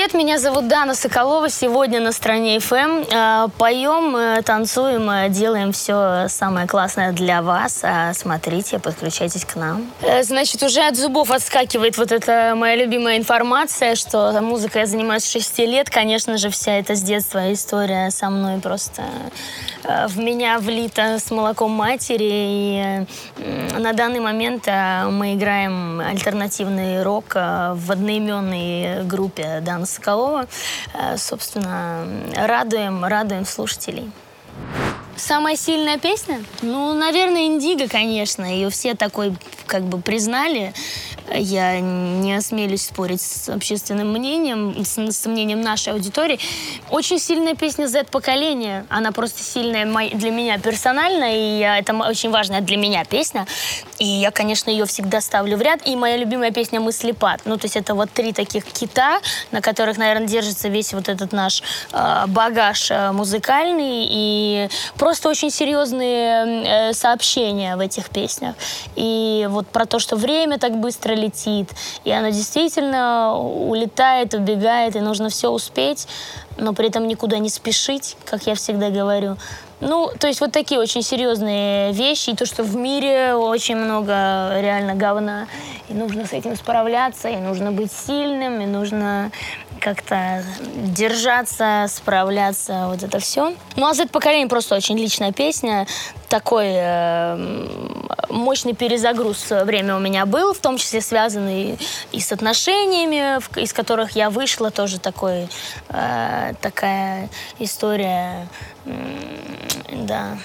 привет, меня зовут Дана Соколова. Сегодня на стране FM э, поем, э, танцуем, э, делаем все самое классное для вас. А смотрите, подключайтесь к нам. Значит, уже от зубов отскакивает вот эта моя любимая информация, что музыкой я занимаюсь с 6 лет. Конечно же, вся эта с детства история со мной просто в меня влита с молоком матери. И на данный момент мы играем альтернативный рок в одноименной группе Дана Соколова. Э, собственно, радуем, радуем слушателей. Самая сильная песня? Ну, наверное, «Индиго», конечно. Ее все такой как бы признали. Я не осмелюсь спорить с общественным мнением, с, с мнением нашей аудитории. Очень сильная песня Z-поколения. Она просто сильная для меня персонально, и я, это очень важная для меня песня. И я, конечно, ее всегда ставлю в ряд. И моя любимая песня «Мыслепад». Ну, то есть это вот три таких кита, на которых, наверное, держится весь вот этот наш э, багаж э, музыкальный. И просто очень серьезные э, сообщения в этих песнях. И вот про то, что время так быстро летит, и оно действительно улетает, убегает, и нужно все успеть, но при этом никуда не спешить, как я всегда говорю. Ну, то есть вот такие очень серьезные вещи, и то, что в мире очень много реально говна, и нужно с этим справляться, и нужно быть сильным, и нужно как-то держаться, справляться, вот это все. Ну, а Z-поколение просто очень личная песня, такой э, мощный перезагруз время у меня был, в том числе связанный и с отношениями, в, из которых я вышла, тоже такой, э, такая история, э, да,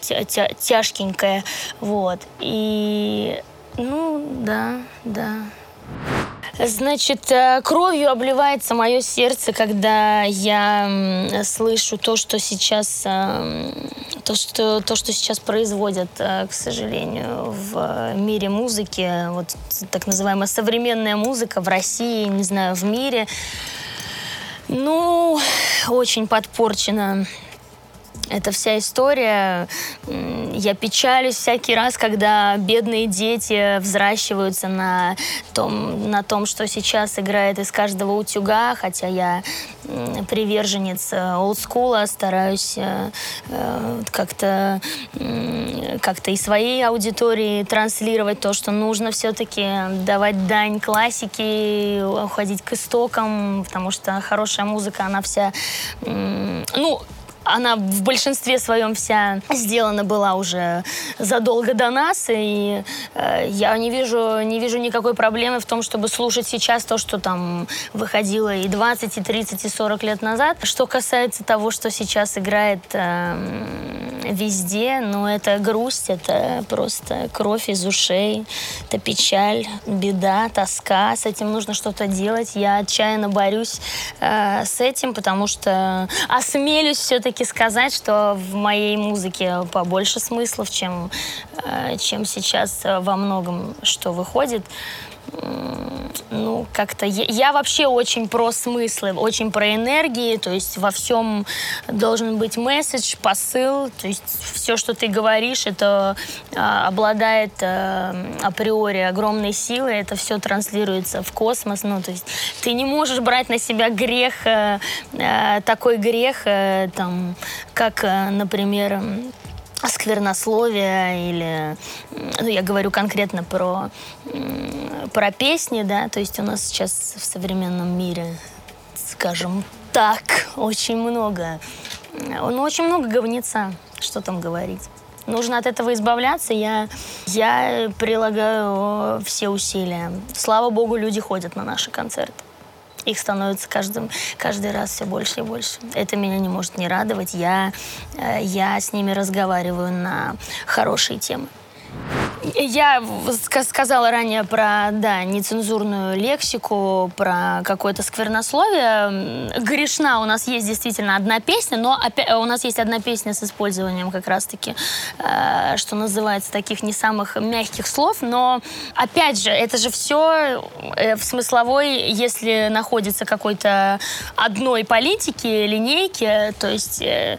тя тя тяжкенькая, вот. И, ну, да, да. Значит, э, кровью обливается мое сердце, когда я слышу то, что сейчас, э, то, что, то, что сейчас производят, э, к сожалению, в мире музыки. Вот так называемая современная музыка в России, не знаю, в мире. Ну, очень подпорчена эта вся история. Я печалюсь всякий раз, когда бедные дети взращиваются на том, на том, что сейчас играет из каждого утюга, хотя я приверженец олдскула, стараюсь э, э, как-то как-то и своей аудитории транслировать то, что нужно все-таки давать дань классике, уходить к истокам, потому что хорошая музыка, она вся, ну, она в большинстве своем вся сделана была уже задолго до нас, и э, я не вижу, не вижу никакой проблемы в том, чтобы слушать сейчас то, что там выходило и 20, и 30, и 40 лет назад. Что касается того, что сейчас играет э, везде, ну, это грусть, это просто кровь из ушей, это печаль, беда, тоска, с этим нужно что-то делать. Я отчаянно борюсь э, с этим, потому что осмелюсь все-таки все-таки сказать, что в моей музыке побольше смыслов, чем, э, чем сейчас во многом что выходит ну, как-то... Я, я вообще очень про смыслы, очень про энергии, то есть во всем должен быть месседж, посыл, то есть все, что ты говоришь, это а, обладает а, априори огромной силой, это все транслируется в космос, ну, то есть ты не можешь брать на себя грех, а, такой грех, а, там, как, а, например, сквернословие или, ну, я говорю конкретно про, про песни, да, то есть у нас сейчас в современном мире, скажем так, очень много, ну, очень много говнеца, что там говорить. Нужно от этого избавляться. Я, я прилагаю все усилия. Слава богу, люди ходят на наши концерты их становится каждым, каждый раз все больше и больше. Это меня не может не радовать. Я, э, я с ними разговариваю на хорошие темы. Я сказала ранее про, да, нецензурную лексику, про какое-то сквернословие. Грешна у нас есть действительно одна песня, но опять, у нас есть одна песня с использованием как раз-таки, э, что называется, таких не самых мягких слов. Но, опять же, это же все э, в смысловой, если находится какой-то одной политики, линейки, то есть э,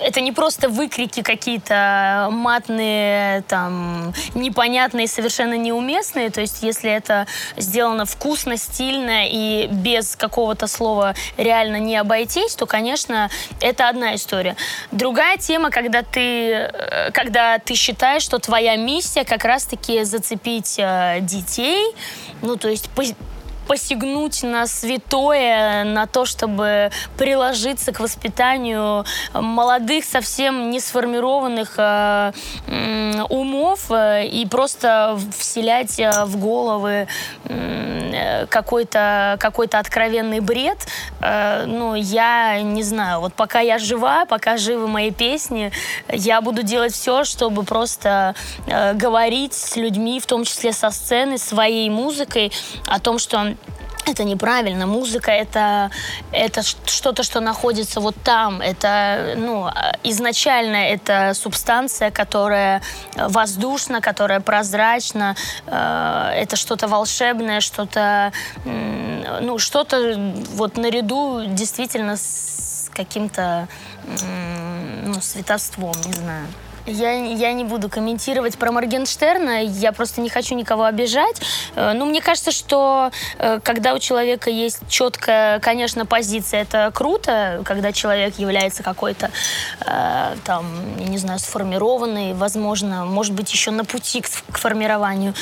это не просто выкрики какие-то матные, там, непонятные, совершенно неуместные. То есть если это сделано вкусно, стильно и без какого-то слова реально не обойтись, то, конечно, это одна история. Другая тема, когда ты, э, когда ты считаешь, что твоя миссия как раз-таки зацепить э, детей, ну, то есть посягнуть на святое, на то, чтобы приложиться к воспитанию молодых, совсем не сформированных э, умов э, и просто вселять э, в головы э, какой-то какой откровенный бред. Э, ну, я не знаю, вот пока я жива, пока живы мои песни, я буду делать все, чтобы просто э, говорить с людьми, в том числе со сцены, своей музыкой, о том, что это неправильно. Музыка это, это что-то, что находится вот там. Это, ну, изначально это субстанция, которая воздушна, которая прозрачна. Э, это что-то волшебное, что-то, ну, что-то вот наряду действительно с каким-то, ну, светоством, не знаю. Я, я не буду комментировать про Моргенштерна, я просто не хочу никого обижать. Э, ну, мне кажется, что э, когда у человека есть четкая, конечно, позиция, это круто, когда человек является какой-то, э, там, я не знаю, сформированный, возможно, может быть, еще на пути к, к формированию.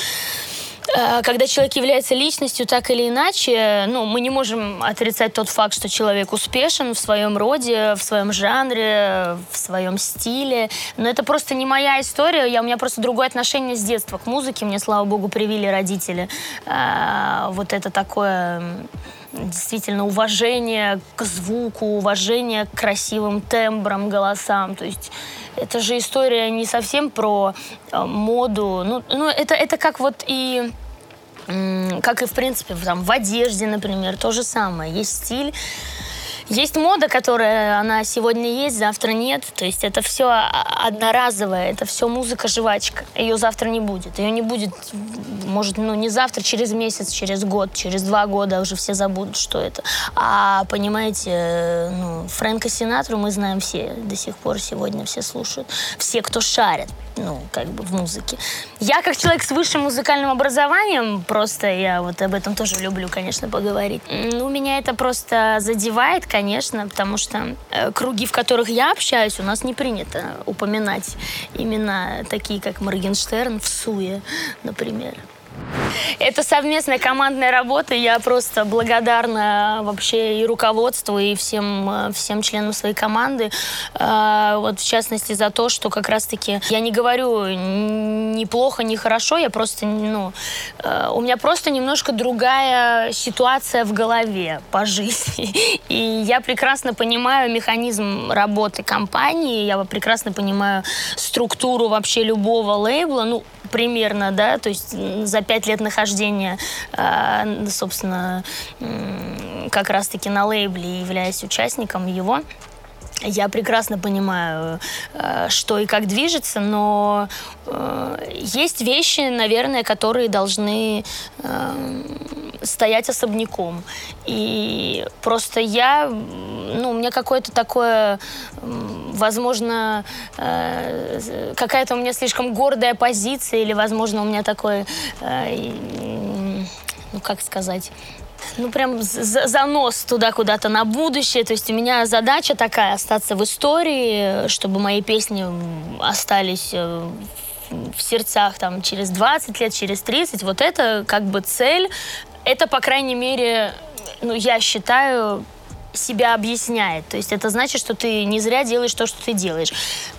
Э, когда человек является личностью так или иначе, ну, мы не можем отрицать тот факт, что человек успешен в своем роде, в своем жанре, в своем стиле. Но это просто не моя история. Я, у меня просто другое отношение с детства к музыке. Мне, слава богу, привили родители. А, вот это такое действительно уважение к звуку, уважение к красивым тембрам, голосам. То есть это же история не совсем про э, моду. Ну, ну это, это как вот и как и в принципе там в одежде, например, то же самое. Есть стиль, есть мода, которая она сегодня есть, завтра нет. То есть это все одноразовое, это все музыка-жвачка. Ее завтра не будет. Ее не будет, может, ну не завтра, через месяц, через год, через два года уже все забудут, что это. А понимаете, ну, Фрэнка Синатру мы знаем все до сих пор сегодня все слушают. Все, кто шарит, ну, как бы в музыке. Я как человек с высшим музыкальным образованием, просто я вот об этом тоже люблю, конечно, поговорить. Ну, меня это просто задевает, конечно, потому что э, круги, в которых я общаюсь, у нас не принято упоминать именно такие, как Моргенштерн в Суе, например. Это совместная командная работа. Я просто благодарна вообще и руководству, и всем, э, всем членам своей команды. А, вот в частности за то, что как раз-таки я не говорю ни плохо, ни хорошо, я просто, ну, э, у меня просто немножко другая ситуация в голове по жизни. И я прекрасно понимаю механизм работы компании, я прекрасно понимаю структуру вообще любого лейбла. Ну, примерно, да, то есть за пять лет нахождения, э, собственно, как раз-таки на лейбле, являясь участником его, я прекрасно понимаю, э, что и как движется, но э, есть вещи, наверное, которые должны э, стоять особняком. И просто я, ну, у меня какое-то такое, возможно, какая-то у меня слишком гордая позиция, или, возможно, у меня такой, ну, как сказать, ну, прям занос туда куда-то на будущее. То есть у меня задача такая, остаться в истории, чтобы мои песни остались э, в сердцах там через 20 лет, через 30. Вот это как бы цель. Это, по крайней мере, ну, я считаю, себя объясняет. То есть это значит, что ты не зря делаешь то, что ты делаешь.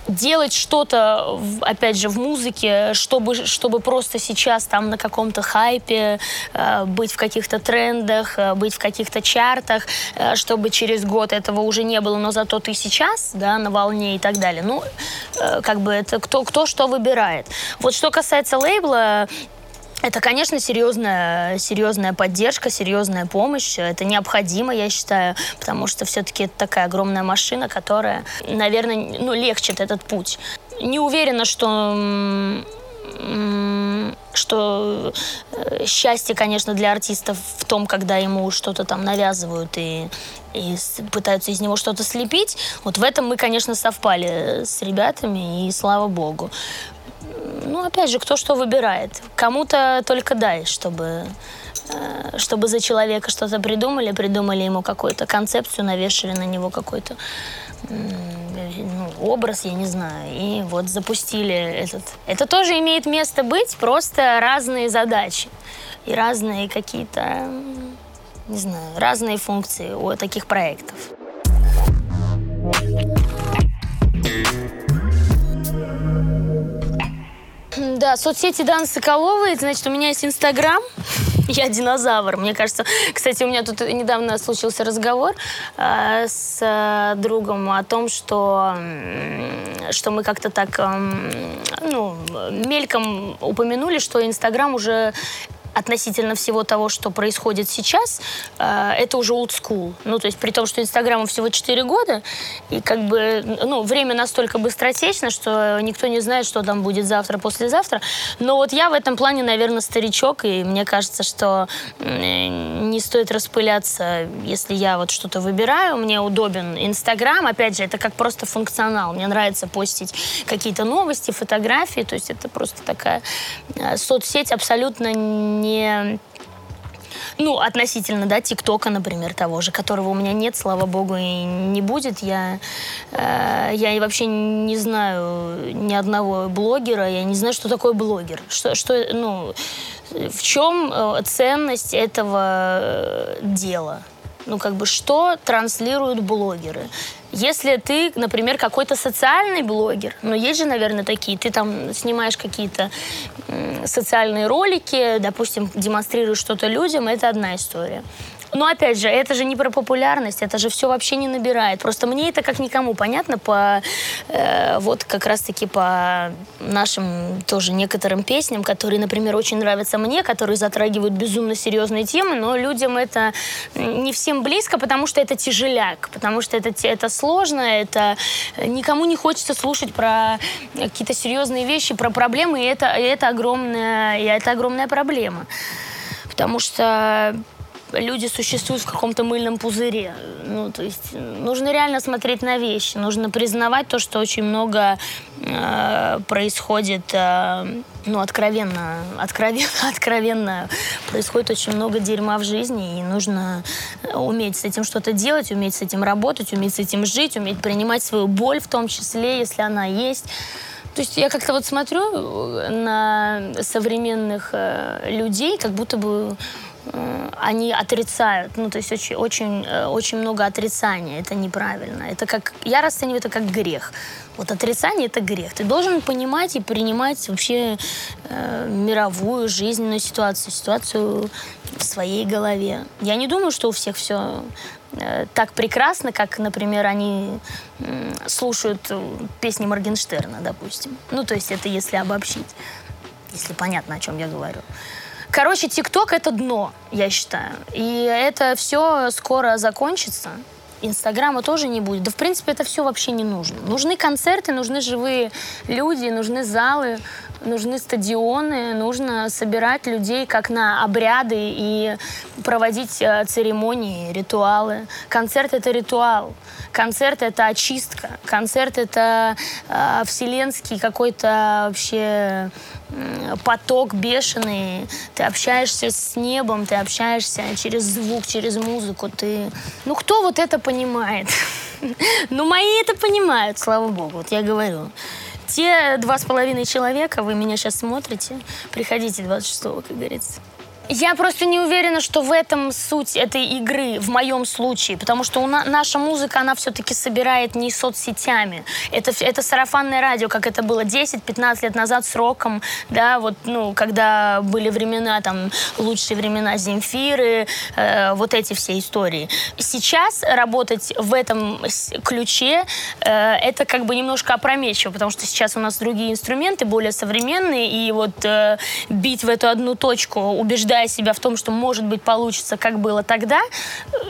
Делать что-то, опять же, в музыке, чтобы, чтобы просто сейчас там на каком-то хайпе, э, быть в каких-то трендах, э, быть в каких-то чартах, э, чтобы через год этого уже не было, но зато ты сейчас, да, на волне и так далее. Ну, как бы это кто, кто что выбирает. Вот что касается лейбла, это, конечно, серьезная, серьезная поддержка, серьезная помощь. Это необходимо, я считаю, потому что все-таки это такая огромная машина, которая, наверное, ну, легчит этот путь. Не уверена, что что э, счастье, конечно, для артистов в том, когда ему что-то там навязывают и, и пытаются из него что-то слепить. Вот в этом мы, конечно, совпали с ребятами, и слава богу ну, опять же, кто что выбирает. Кому-то только дай, чтобы э, чтобы за человека что-то придумали, придумали ему какую-то концепцию, навешали на него какой-то ну, образ, я не знаю, и вот запустили этот. Это тоже имеет место быть, просто разные задачи и разные какие-то, не знаю, разные функции у таких проектов. Да, соцсети Даны Соколовой. Значит, у меня есть Инстаграм. Я динозавр. Мне кажется, кстати, у меня тут недавно случился разговор э, с э, другом о том, что, э, что мы как-то так, э, ну, мельком упомянули, что Инстаграм уже относительно всего того, что происходит сейчас, э, это уже old school. Ну, то есть при том, что Инстаграму всего 4 года, и как бы, ну, время настолько быстротечно, что никто не знает, что там будет завтра, послезавтра. Но вот я в этом плане, наверное, старичок, и мне кажется, что не стоит распыляться, если я вот что-то выбираю, мне удобен Инстаграм, опять же, это как просто функционал. Мне нравится постить какие-то новости, фотографии, то есть это просто такая э, соцсеть абсолютно не ну, относительно, да, ТикТока, например, того же, которого у меня нет, слава богу, и не будет. Я, э, я вообще не знаю ни одного блогера, я не знаю, что такое блогер. Что, что ну, в чем э, ценность этого э, дела? Ну, как бы, что транслируют блогеры? Если ты, например, какой-то социальный блогер, ну, есть же, наверное, такие, ты там снимаешь какие-то социальные ролики, допустим, демонстрируешь что-то людям, это одна история. Но опять же, это же не про популярность, это же все вообще не набирает. Просто мне это как никому понятно по э, вот как раз-таки по нашим тоже некоторым песням, которые, например, очень нравятся мне, которые затрагивают безумно серьезные темы, но людям это не всем близко, потому что это тяжеляк, потому что это, это сложно, это никому не хочется слушать про какие-то серьезные вещи, про проблемы, и это, и это огромная, и это огромная проблема. Потому что люди существуют в каком-то мыльном пузыре. Ну, то есть нужно реально смотреть на вещи, нужно признавать то, что очень много э, происходит, э, ну, откровенно, откровенно, откровенно происходит очень много дерьма в жизни, и нужно уметь с этим что-то делать, уметь с этим работать, уметь с этим жить, уметь принимать свою боль в том числе, если она есть. То есть я как-то вот смотрю на современных э, людей, как будто бы Э, они отрицают, ну, то есть очень, очень, э, очень много отрицания, это неправильно. Это как, я расцениваю это как грех. Вот отрицание – это грех. Ты должен понимать и принимать вообще э, мировую жизненную ситуацию, ситуацию в своей голове. Я не думаю, что у всех все э, так прекрасно, как, например, они э, слушают песни Моргенштерна, допустим. Ну, то есть это если обобщить, если понятно, о чем я говорю. Короче, ТикТок это дно, я считаю. И это все скоро закончится. Инстаграма тоже не будет. Да, в принципе, это все вообще не нужно. Нужны концерты, нужны живые люди, нужны залы, нужны стадионы, нужно собирать людей как на обряды и проводить э, церемонии, ритуалы. Концерт — это ритуал. Концерт — это очистка. Концерт — это э, вселенский какой-то вообще поток бешеный, ты общаешься с небом, ты общаешься через звук, через музыку, ты... Ну, кто вот это понимает? Ну, мои это понимают, слава богу, вот я говорю. Те два с половиной человека, вы меня сейчас смотрите, приходите 26-го, как говорится. Я просто не уверена, что в этом суть этой игры, в моем случае, потому что у на, наша музыка, она все-таки собирает не соцсетями. Это, это сарафанное радио, как это было 10-15 лет назад с роком, да, вот, ну, когда были времена, там, лучшие времена Земфиры, э, вот эти все истории. Сейчас работать в этом ключе, э, это как бы немножко опрометчиво, потому что сейчас у нас другие инструменты, более современные, и вот э, бить в эту одну точку, убеждать убеждая себя в том, что, может быть, получится, как было тогда,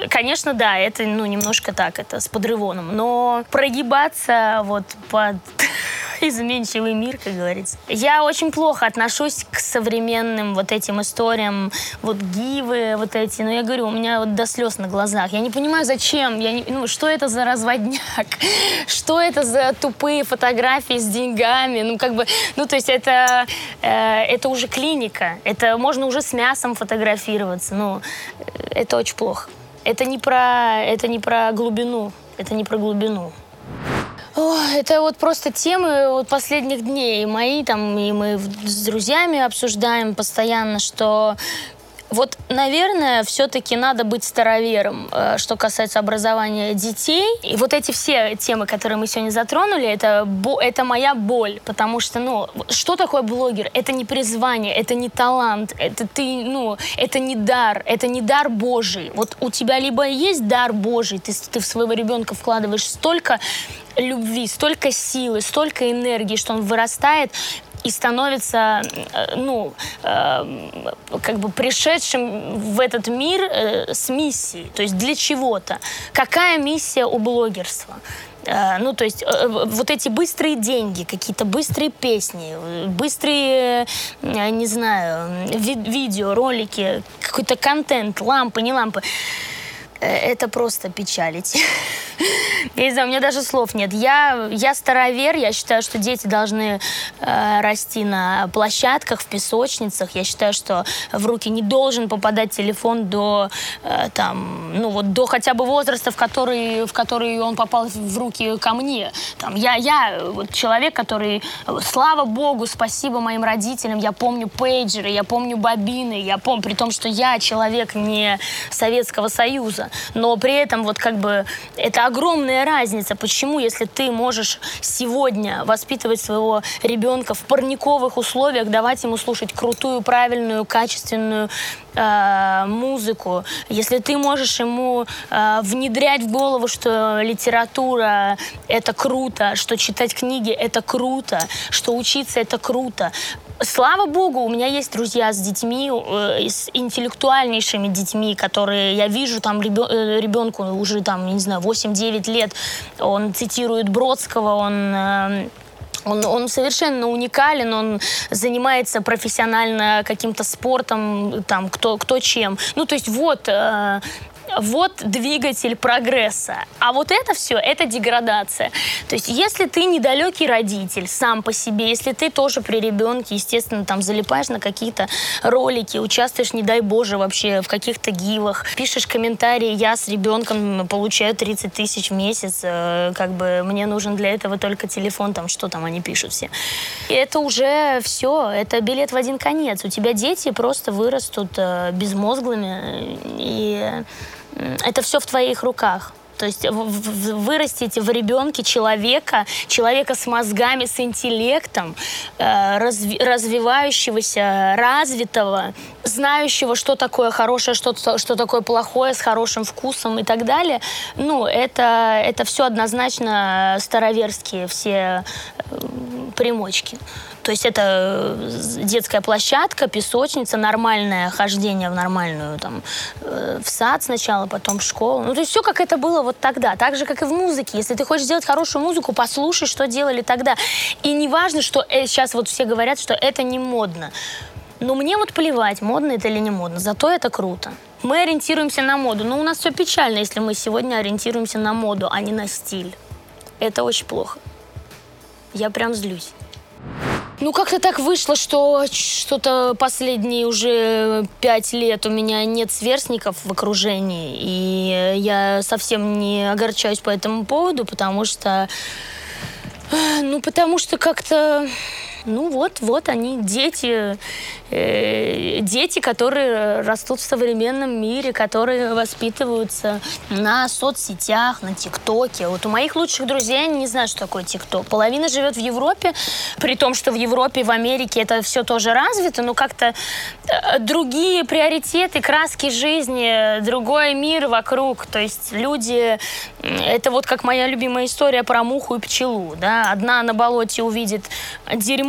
конечно, да, это, ну, немножко так, это с подрывоном. Но прогибаться вот под изменчивый мир, как говорится. Я очень плохо отношусь к современным вот этим историям, вот гивы, вот эти. Но я говорю, у меня вот до слез на глазах. Я не понимаю, зачем, я не, ну, что это за разводняк, что это за тупые фотографии с деньгами, ну, как бы, ну, то есть это, э, это уже клиника, это можно уже с мясом фотографироваться, ну, это очень плохо. Это не про, это не про глубину, это не про глубину. О, это вот просто темы вот последних дней мои там, и мы с друзьями обсуждаем постоянно, что вот, наверное, все-таки надо быть старовером, э, что касается образования детей. И вот эти все темы, которые мы сегодня затронули, это, это моя боль, потому что, ну, что такое блогер? Это не призвание, это не талант, это ты, ну, это не дар, это не дар Божий. Вот у тебя либо есть дар Божий, ты, ты в своего ребенка вкладываешь столько любви, столько силы, столько энергии, что он вырастает и становится, э, ну, э, как бы пришедшим в этот мир э, с миссией, то есть для чего-то. Какая миссия у блогерства? Ну, то есть вот эти быстрые деньги, какие-то быстрые песни, быстрые, не знаю, ви видео, ролики, какой-то контент, лампы, не лампы. Это просто печалить. Я не знаю, у меня даже слов нет. Я, я старовер, я считаю, что дети должны э, расти на площадках, в песочницах. Я считаю, что в руки не должен попадать телефон до, э, там, ну, вот, до хотя бы возраста, в который, в который он попал в руки ко мне. Там, я, я вот, человек, который, слава богу, спасибо моим родителям, я помню пейджеры, я помню бобины, я помню, при том, что я человек не Советского Союза, но при этом вот как бы это огромная разница. Почему, если ты можешь сегодня воспитывать своего ребенка в парниковых условиях, давать ему слушать крутую, правильную, качественную э, музыку, если ты можешь ему э, внедрять в голову, что литература это круто, что читать книги это круто, что учиться это круто, слава богу, у меня есть друзья с детьми, э, с интеллектуальнейшими детьми, которые я вижу там ребенку э, уже там, не знаю, 8-9 лет, он цитирует Бродского, он э, он, он совершенно уникален, он занимается профессионально каким-то спортом, там, кто, кто чем. Ну, то есть вот, э, вот двигатель прогресса. А вот это все, это деградация. То есть если ты недалекий родитель сам по себе, если ты тоже при ребенке, естественно, там залипаешь на какие-то ролики, участвуешь, не дай боже, вообще в каких-то гивах, пишешь комментарии, я с ребенком получаю 30 тысяч в месяц, э, как бы мне нужен для этого только телефон, там что там они пишут все. И это уже все, это билет в один конец. У тебя дети просто вырастут э, безмозглыми и это все в твоих руках. То есть вырастить в ребенке человека, человека с мозгами, с интеллектом, э, разви развивающегося, развитого, знающего, что такое хорошее, что, что такое плохое, с хорошим вкусом и так далее. Ну, это, это все однозначно староверские все э, примочки. То есть это э, детская площадка, песочница, нормальное хождение в нормальную, там, э, в сад сначала, потом в школу. Ну, то есть все, как это было вот тогда. Так же, как и в музыке. Если ты хочешь сделать хорошую музыку, послушай, что делали тогда. И не важно, что э, сейчас вот все говорят, что это не модно. Но мне вот плевать, модно это или не модно. Зато это круто. Мы ориентируемся на моду. Но у нас все печально, если мы сегодня ориентируемся на моду, а не на стиль. Это очень плохо. Я прям злюсь. Ну, как-то так вышло, что что-то последние уже пять лет у меня нет сверстников в окружении. И я совсем не огорчаюсь по этому поводу, потому что... Ну, потому что как-то ну вот, вот они, дети, э, дети, которые растут в современном мире, которые воспитываются на соцсетях, на ТикТоке. Вот у моих лучших друзей, они не знают, что такое ТикТок. Половина живет в Европе, при том, что в Европе, в Америке это все тоже развито, но как-то э, другие приоритеты, краски жизни, другой мир вокруг. То есть люди, это вот как моя любимая история про муху и пчелу. Да? Одна на болоте увидит дерьмо,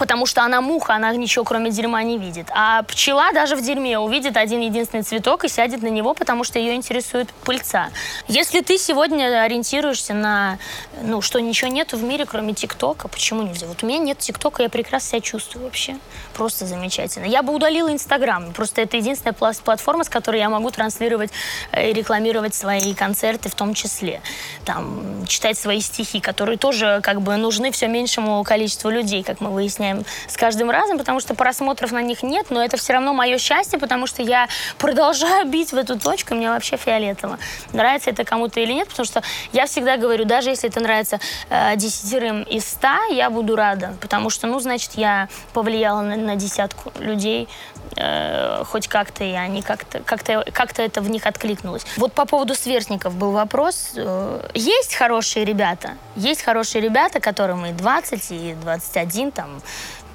потому что она муха, она ничего кроме дерьма не видит. А пчела даже в дерьме увидит один единственный цветок и сядет на него, потому что ее интересует пыльца. Если ты сегодня ориентируешься на, ну, что ничего нету в мире, кроме ТикТока, почему нельзя? Вот у меня нет ТикТока, я прекрасно себя чувствую вообще. Просто замечательно. Я бы удалила Инстаграм, просто это единственная платформа, с которой я могу транслировать э, и рекламировать свои концерты в том числе. Там, читать свои стихи, которые тоже как бы нужны все меньшему количеству людей, как мы выясняем с каждым разом, потому что просмотров на них нет, но это все равно мое счастье, потому что я продолжаю бить в эту точку, мне вообще фиолетово. Нравится это кому-то или нет, потому что я всегда говорю, даже если это нравится э, десятерым из ста, я буду рада, потому что, ну, значит, я повлияла на, на десятку людей, э, хоть как-то, и они как-то, как-то, как-то это в них откликнулось. Вот по поводу сверстников был вопрос. Э, есть хорошие ребята, есть хорошие ребята, которым и 20, и 21, там,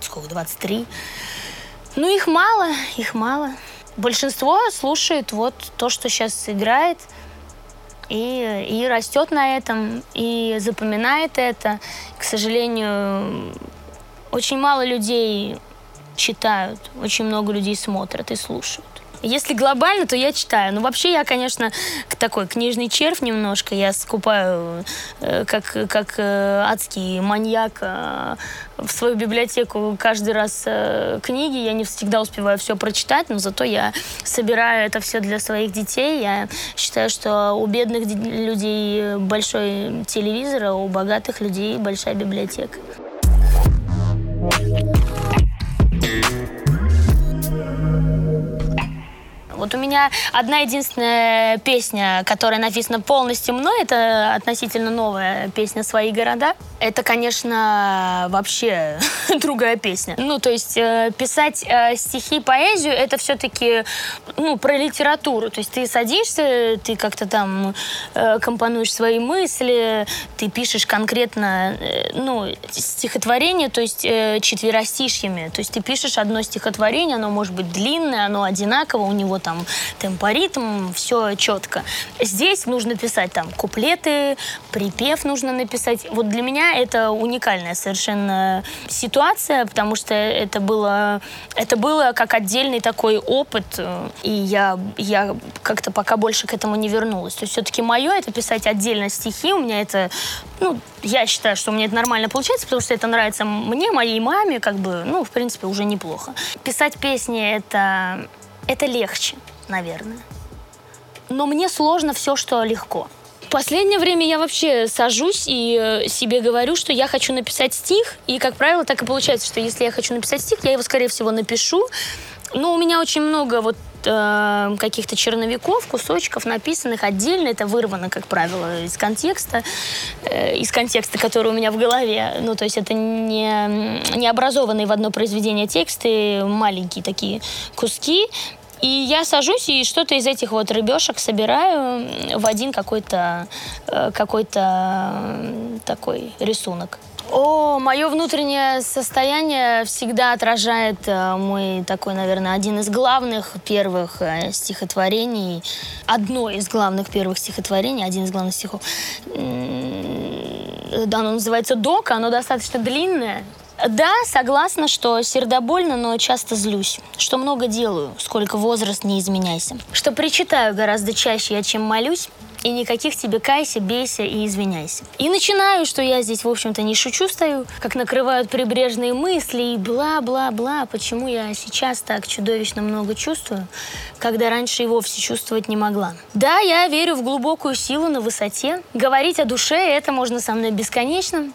сколько, 23. Ну, их мало, их мало. Большинство слушает вот то, что сейчас играет, и, и растет на этом, и запоминает это. К сожалению, очень мало людей читают, очень много людей смотрят и слушают. Если глобально, то я читаю. Но вообще я, конечно, такой книжный червь немножко. Я скупаю э, как, как э, адский маньяк э, в свою библиотеку каждый раз книги. Я не всегда успеваю все прочитать, но зато я собираю это все для своих детей. Я считаю, что у бедных людей большой телевизор, а у богатых людей большая библиотека. Вот у меня одна единственная песня, которая написана полностью мной, это относительно новая песня «Свои города». Это, конечно, вообще другая песня. Ну, то есть э, писать э, стихи, поэзию, это все-таки, ну, про литературу. То есть ты садишься, ты как-то там э, компонуешь свои мысли, ты пишешь конкретно, ну, стихотворение, то есть четверостишьями. То есть ты пишешь одно стихотворение, оно может быть длинное, оно одинаково, у него там темпоритм, все четко. Здесь нужно писать там куплеты, припев нужно написать. Вот для меня это уникальная совершенно ситуация, потому что это было, это было как отдельный такой опыт, и я, я как-то пока больше к этому не вернулась. То есть все-таки мое это писать отдельно стихи, у меня это, ну, я считаю, что у меня это нормально получается, потому что это нравится мне, моей маме, как бы, ну, в принципе, уже неплохо. Писать песни это это легче, наверное. Но мне сложно все, что легко. В последнее время я вообще сажусь и э, себе говорю, что я хочу написать стих, и, как правило, так и получается, что если я хочу написать стих, я его, скорее всего, напишу. Но у меня очень много вот э, каких-то черновиков, кусочков написанных отдельно. Это вырвано, как правило, из контекста, э, из контекста, который у меня в голове. Ну, то есть это не, не образованные в одно произведение тексты, маленькие такие куски. И я сажусь и что-то из этих вот рыбешек собираю в один какой-то э, какой-то такой рисунок. О, мое внутреннее состояние всегда отражает э, мой такой, наверное, один из главных первых э, стихотворений. Одно из главных первых стихотворений, один из главных стихов. Да, оно называется «Дока», оно достаточно длинное. Да, согласна, что сердобольно, но часто злюсь. Что много делаю, сколько возраст не изменяйся. Что причитаю гораздо чаще я, чем молюсь и никаких тебе кайся, бейся и извиняйся. И начинаю, что я здесь, в общем-то, не шучу стою, как накрывают прибрежные мысли и бла-бла-бла, почему я сейчас так чудовищно много чувствую, когда раньше и вовсе чувствовать не могла. Да, я верю в глубокую силу на высоте. Говорить о душе это можно со мной бесконечно,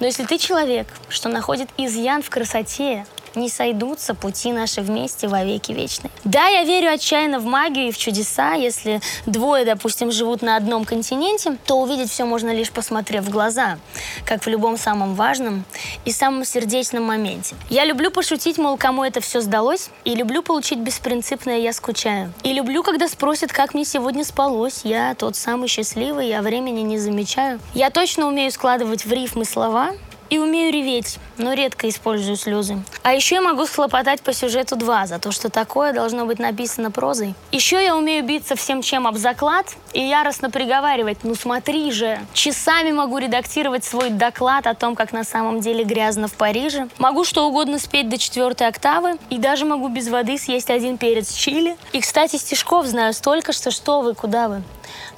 но если ты человек, что находит изъян в красоте, не сойдутся пути наши вместе во веки вечные. Да, я верю отчаянно в магию и в чудеса. Если двое, допустим, живут на одном континенте, то увидеть все можно лишь посмотрев в глаза, как в любом самом важном и самом сердечном моменте. Я люблю пошутить, мол, кому это все сдалось, и люблю получить беспринципное «я скучаю». И люблю, когда спросят, как мне сегодня спалось. Я тот самый счастливый, я времени не замечаю. Я точно умею складывать в рифмы слова, и умею реветь, но редко использую слезы. А еще я могу схлопотать по сюжету два за то, что такое должно быть написано прозой. Еще я умею биться всем чем об заклад, и яростно приговаривать, ну смотри же, часами могу редактировать свой доклад о том, как на самом деле грязно в Париже. Могу что угодно спеть до четвертой октавы, и даже могу без воды съесть один перец чили. И, кстати, стишков знаю столько, что что вы, куда вы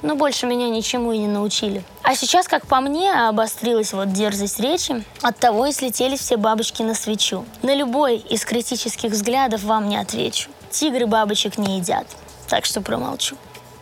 но больше меня ничему и не научили. А сейчас, как по мне, обострилась вот дерзость речи, от того и слетели все бабочки на свечу. На любой из критических взглядов вам не отвечу. Тигры бабочек не едят, так что промолчу.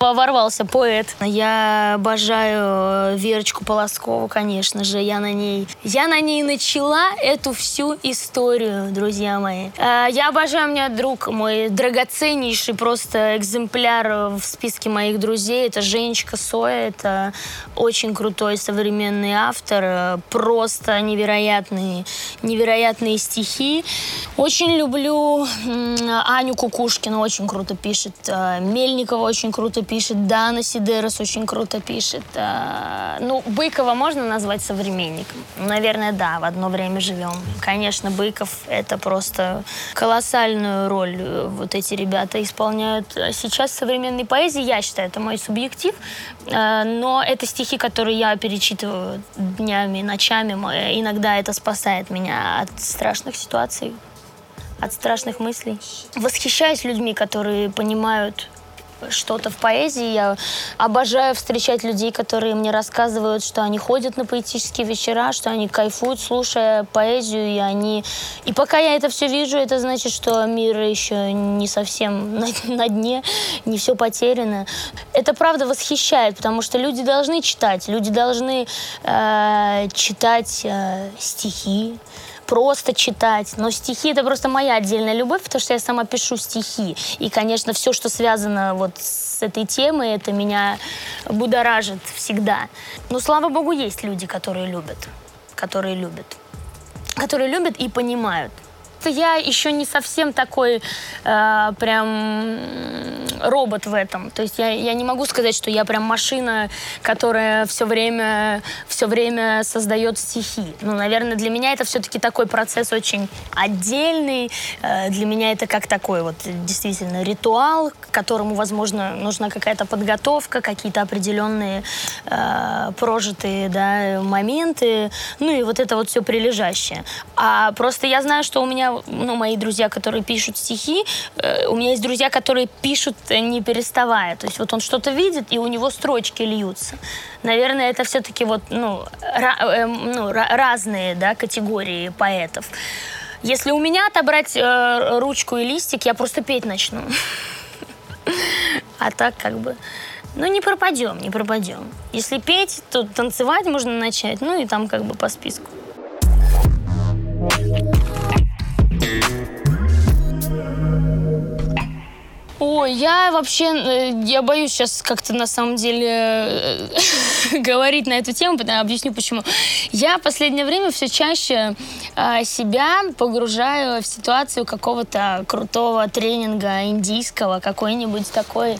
ворвался поэт. Я обожаю э, Верочку Полоскову, конечно же. Я на ней, я на ней начала эту всю историю, друзья мои. Э, я обожаю, у меня друг мой драгоценнейший просто экземпляр в списке моих друзей. Это Женечка Соя. Это очень крутой современный автор. Э, просто невероятные, невероятные стихи. Очень люблю Аню Кукушкину, очень круто пишет. Мельникова очень круто пишет, Дана Сидерос очень круто пишет. А, ну, Быкова можно назвать современником? Наверное, да, в одно время живем. Конечно, Быков — это просто колоссальную роль э, вот эти ребята исполняют. Сейчас в современной поэзии, я считаю, это мой субъектив, э, но это стихи, которые я перечитываю днями, ночами. Иногда это спасает меня от страшных ситуаций, от страшных мыслей. Восхищаюсь людьми, которые понимают что-то в поэзии. Я обожаю встречать людей, которые мне рассказывают, что они ходят на поэтические вечера, что они кайфуют, слушая поэзию, и они... И пока я это все вижу, это значит, что мир еще не совсем на, на дне, не все потеряно. Это правда восхищает, потому что люди должны читать, люди должны э, читать э, стихи, просто читать. Но стихи — это просто моя отдельная любовь, потому что я сама пишу стихи. И, конечно, все, что связано вот с этой темой, это меня будоражит всегда. Но, слава богу, есть люди, которые любят. Которые любят. Которые любят и понимают. Я еще не совсем такой э, прям робот в этом. То есть я, я не могу сказать, что я прям машина, которая все время, все время создает стихи. Ну, наверное, для меня это все-таки такой процесс очень отдельный. Э, для меня это как такой вот действительно ритуал, к которому, возможно, нужна какая-то подготовка, какие-то определенные э, прожитые да, моменты. Ну и вот это вот все прилежащее. А просто я знаю, что у меня, ну, мои друзья, которые пишут стихи, э, у меня есть друзья, которые пишут не переставая. То есть вот он что-то видит, и у него строчки льются. Наверное, это все-таки вот, ну, э, ну разные да, категории поэтов. Если у меня отобрать э, ручку и листик, я просто петь начну. А так как бы... Ну, не пропадем, не пропадем. Если петь, то танцевать можно начать, ну и там как бы по списку. Ой, я вообще, э, я боюсь сейчас как-то на самом деле э, говорить на эту тему, потому, объясню почему. Я в последнее время все чаще э, себя погружаю в ситуацию какого-то крутого тренинга индийского, какой-нибудь такой,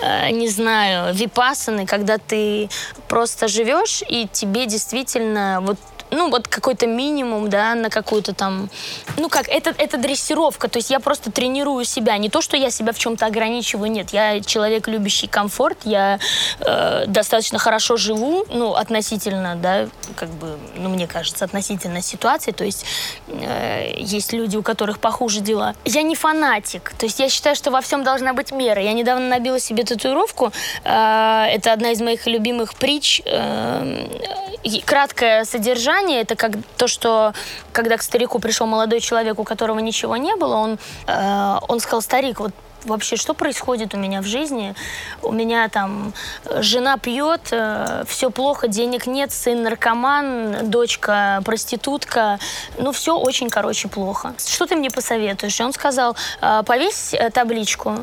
э, не знаю, випасаны, когда ты просто живешь, и тебе действительно вот ну, вот какой-то минимум, да, на какую-то там... Ну, как, это, это дрессировка, то есть я просто тренирую себя. Не то, что я себя в чем-то ограничиваю, нет. Я человек, любящий комфорт, я э, достаточно хорошо живу, ну, относительно, да, как бы, ну, мне кажется, относительно ситуации, то есть э, есть люди, у которых похуже дела. Я не фанатик, то есть я считаю, что во всем должна быть мера. Я недавно набила себе татуировку, э, это одна из моих любимых притч, э, краткое содержание, воспитание это как то, что когда к старику пришел молодой человек, у которого ничего не было, он, э, он сказал, старик, вот вообще, что происходит у меня в жизни. У меня там э, жена пьет, э, все плохо, денег нет, сын наркоман, дочка проститутка. Ну, все очень, короче, плохо. Что ты мне посоветуешь? И он сказал, «Э, повесь табличку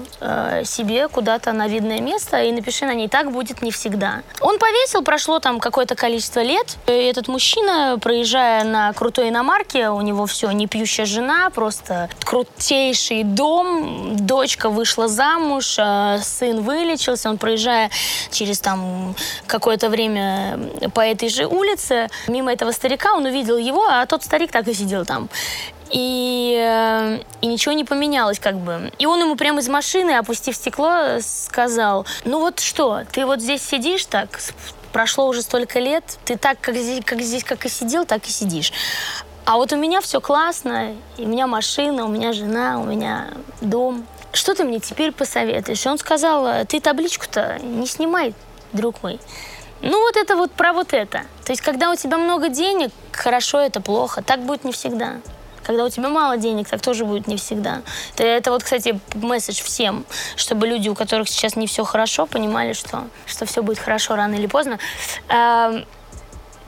себе куда-то на видное место и напиши на ней «так будет не всегда». Он повесил, прошло там какое-то количество лет. И этот мужчина, проезжая на крутой иномарке, у него все, не пьющая жена, просто крутейший дом, дочка вышла замуж, а сын вылечился, он проезжая через там какое-то время по этой же улице, мимо этого старика он увидел его, а тот старик так и сидел там. И, э, и ничего не поменялось как бы. И он ему прямо из машины, опустив стекло, сказал, ну вот что, ты вот здесь сидишь так, прошло уже столько лет, ты так, как здесь, как здесь, как и сидел, так и сидишь. А вот у меня все классно, и у меня машина, у меня жена, у меня дом. Что ты мне теперь посоветуешь? Он сказал, ты табличку-то не снимай, друг мой. Ну вот это вот про вот это. То есть когда у тебя много денег, хорошо это плохо. Так будет не всегда. Когда у тебя мало денег, так тоже будет не всегда. Это, это вот, кстати, месседж всем, чтобы люди, у которых сейчас не все хорошо, понимали, что, что все будет хорошо рано или поздно. Э,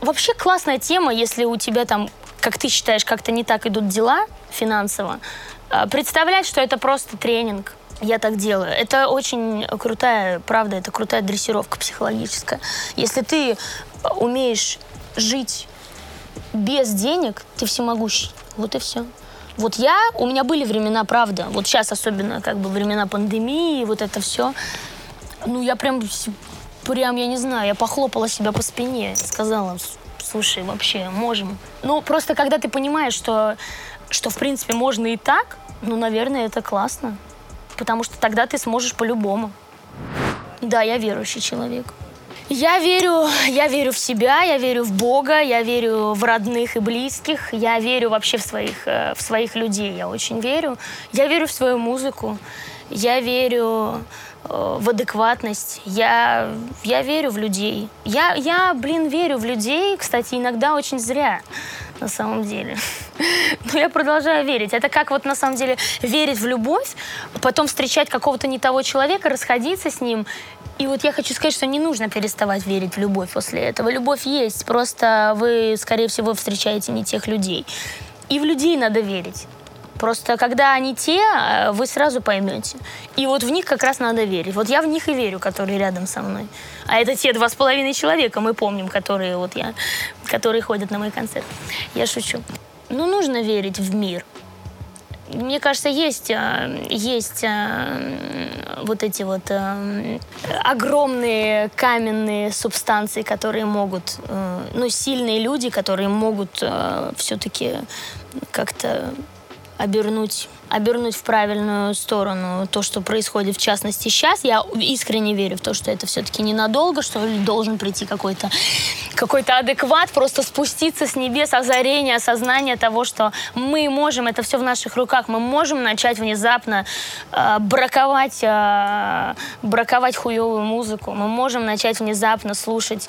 вообще классная тема, если у тебя там, как ты считаешь, как-то не так идут дела финансово, представлять, что это просто тренинг, я так делаю. Это очень крутая, правда, это крутая дрессировка психологическая. Если ты умеешь жить без денег, ты всемогущий. Вот и все. Вот я, у меня были времена, правда, вот сейчас особенно как бы времена пандемии, вот это все. Ну, я прям, прям, я не знаю, я похлопала себя по спине, сказала, слушай, вообще, можем. Ну, просто когда ты понимаешь, что, что в принципе можно и так, ну, наверное, это классно потому что тогда ты сможешь по-любому. Да, я верующий человек. Я верю, я верю в себя, я верю в Бога, я верю в родных и близких, я верю вообще в своих, э, в своих людей, я очень верю. Я верю в свою музыку, я верю э, в адекватность, я, я верю в людей. Я, я, блин, верю в людей, кстати, иногда очень зря на самом деле. Но я продолжаю верить. Это как вот на самом деле верить в любовь, потом встречать какого-то не того человека, расходиться с ним. И вот я хочу сказать, что не нужно переставать верить в любовь после этого. Любовь есть, просто вы, скорее всего, встречаете не тех людей. И в людей надо верить. Просто когда они те, э, вы сразу поймете. И вот в них как раз надо верить. Вот я в них и верю, которые рядом со мной. А это те два с половиной человека, мы помним, которые вот я, которые ходят на мой концерт. Я шучу. Ну, нужно верить в мир. Мне кажется, есть, э, есть э, вот эти вот огромные каменные субстанции, которые могут, ну, сильные люди, которые могут все-таки как-то обернуть, обернуть в правильную сторону то, что происходит в частности сейчас. Я искренне верю в то, что это все-таки ненадолго, что должен прийти какой-то какой-то адекват, просто спуститься с небес, озарение, осознание того, что мы можем, это все в наших руках, мы можем начать внезапно э, браковать, э, браковать хуевую музыку, мы можем начать внезапно слушать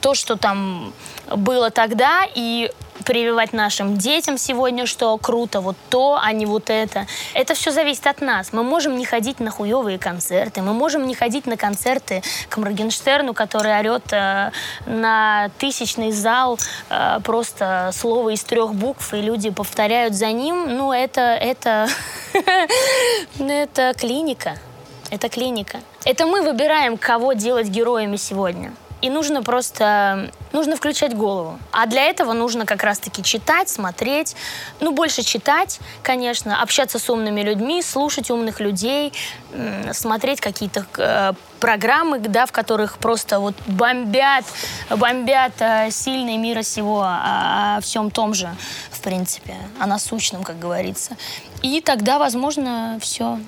то, что там было тогда, и прививать нашим детям сегодня, что круто, вот то, а не вот это. Это все зависит от нас. Мы можем не ходить на хуевые концерты, мы можем не ходить на концерты к Моргенштерну, который орет э, на тысячный зал э, просто слово из трех букв, и люди повторяют за ним. Ну, это, это, это клиника. Это клиника. Это мы выбираем, кого делать героями сегодня. И нужно просто, нужно включать голову. А для этого нужно как раз-таки читать, смотреть. Ну, больше читать, конечно, общаться с умными людьми, слушать умных людей, смотреть какие-то э, программы, да, в которых просто вот бомбят, бомбят э, сильные мира сего о, о всем том же, в принципе, о насущном, как говорится. И тогда, возможно, все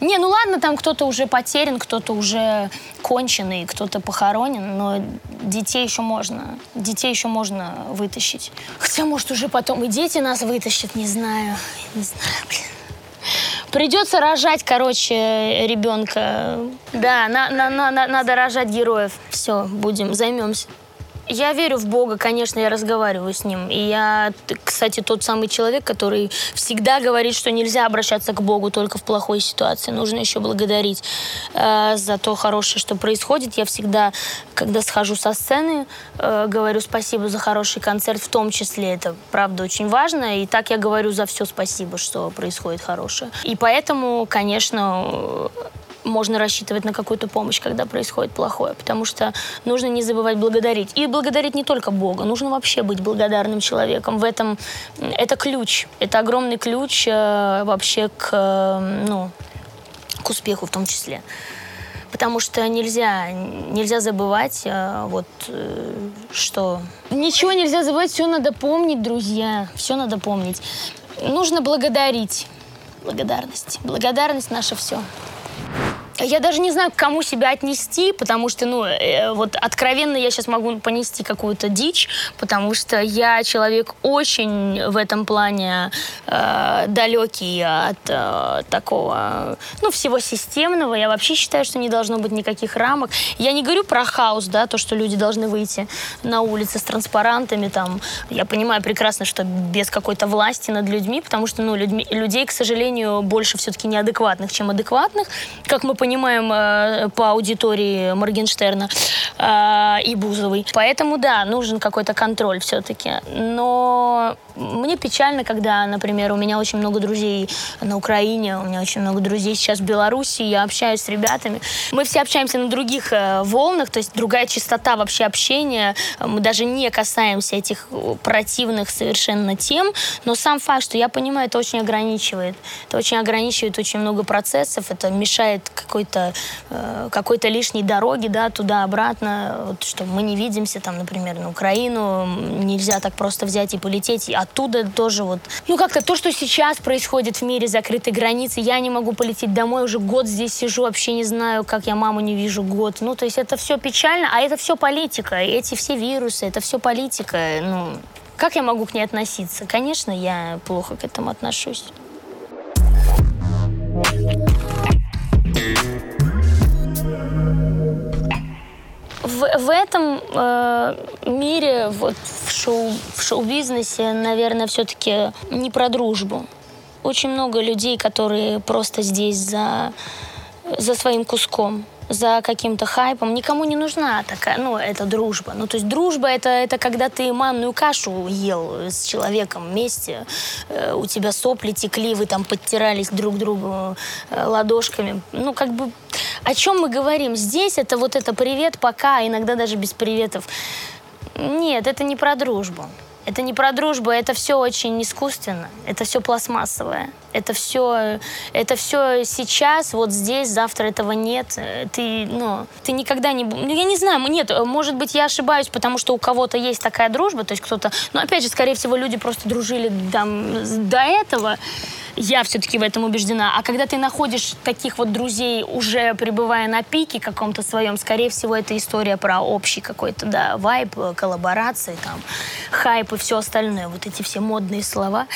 не, ну ладно, там кто-то уже потерян, кто-то уже конченый, кто-то похоронен, но детей еще можно, детей еще можно вытащить. Хотя, может, уже потом и дети нас вытащат, не знаю, не знаю, блин. Придется рожать, короче, ребенка. Да, на, на, на, надо рожать героев. Все, будем, займемся. Я верю в Бога, конечно, я разговариваю с Ним. И я, кстати, тот самый человек, который всегда говорит, что нельзя обращаться к Богу только в плохой ситуации. Нужно еще благодарить э, за то хорошее, что происходит. Я всегда, когда схожу со сцены, э, говорю спасибо за хороший концерт, в том числе. Это, правда, очень важно. И так я говорю за все спасибо, что происходит хорошее. И поэтому, конечно, можно рассчитывать на какую-то помощь, когда происходит плохое, потому что нужно не забывать благодарить. И благодарить не только Бога, нужно вообще быть благодарным человеком. В этом это ключ, это огромный ключ э, вообще к, э, ну, к успеху в том числе. Потому что нельзя, нельзя забывать, э, вот, э, что... Ничего нельзя забывать, все надо помнить, друзья, все надо помнить. Нужно благодарить. Благодарность. Благодарность наше все. Я даже не знаю, к кому себя отнести, потому что, ну, э, вот откровенно я сейчас могу понести какую-то дичь, потому что я человек очень в этом плане э, далекий от э, такого, ну, всего системного. Я вообще считаю, что не должно быть никаких рамок. Я не говорю про хаос, да, то, что люди должны выйти на улицы с транспарантами, там. Я понимаю прекрасно, что без какой-то власти над людьми, потому что, ну, людьми, людей, к сожалению, больше все-таки неадекватных, чем адекватных, как мы понимаем понимаем э, по аудитории Моргенштерна э, и Бузовой. Поэтому, да, нужен какой-то контроль все-таки. Но мне печально, когда, например, у меня очень много друзей на Украине, у меня очень много друзей сейчас в Беларуси, я общаюсь с ребятами. Мы все общаемся на других э, волнах, то есть другая частота вообще общения. Мы даже не касаемся этих противных совершенно тем, но сам факт, что я понимаю, это очень ограничивает. Это очень ограничивает очень много процессов, это мешает какой какой-то э, какой-то лишней дороги, да, туда-обратно, вот, что мы не видимся, там, например, на Украину, нельзя так просто взять и полететь, и оттуда тоже вот, ну, как-то то, что сейчас происходит в мире, закрытой границы, я не могу полететь домой, уже год здесь сижу, вообще не знаю, как я маму не вижу год, ну, то есть это все печально, а это все политика, эти все вирусы, это все политика, ну, как я могу к ней относиться? Конечно, я плохо к этому отношусь. В, в этом э, мире, вот шоу, в шоу-бизнесе, наверное, все-таки не про дружбу. Очень много людей, которые просто здесь за, за своим куском за каким-то хайпом. Никому не нужна такая, ну, это дружба. Ну, то есть дружба это, это когда ты манную кашу ел с человеком вместе, э, у тебя сопли текли, вы там подтирались друг другу э, ладошками. Ну, как бы, о чем мы говорим? Здесь это вот это привет, пока, иногда даже без приветов. Нет, это не про дружбу. Это не про дружбу, это все очень искусственно, это все пластмассовое. Это все, это все сейчас, вот здесь, завтра этого нет. Ты, ну, ты никогда не... Ну, я не знаю, нет, может быть, я ошибаюсь, потому что у кого-то есть такая дружба, то есть кто-то... Но, опять же, скорее всего, люди просто дружили там до этого. Я все-таки в этом убеждена. А когда ты находишь таких вот друзей, уже пребывая на пике каком-то своем, скорее всего, это история про общий какой-то, да, вайб, коллаборации, там, хайп и все остальное. Вот эти все модные слова.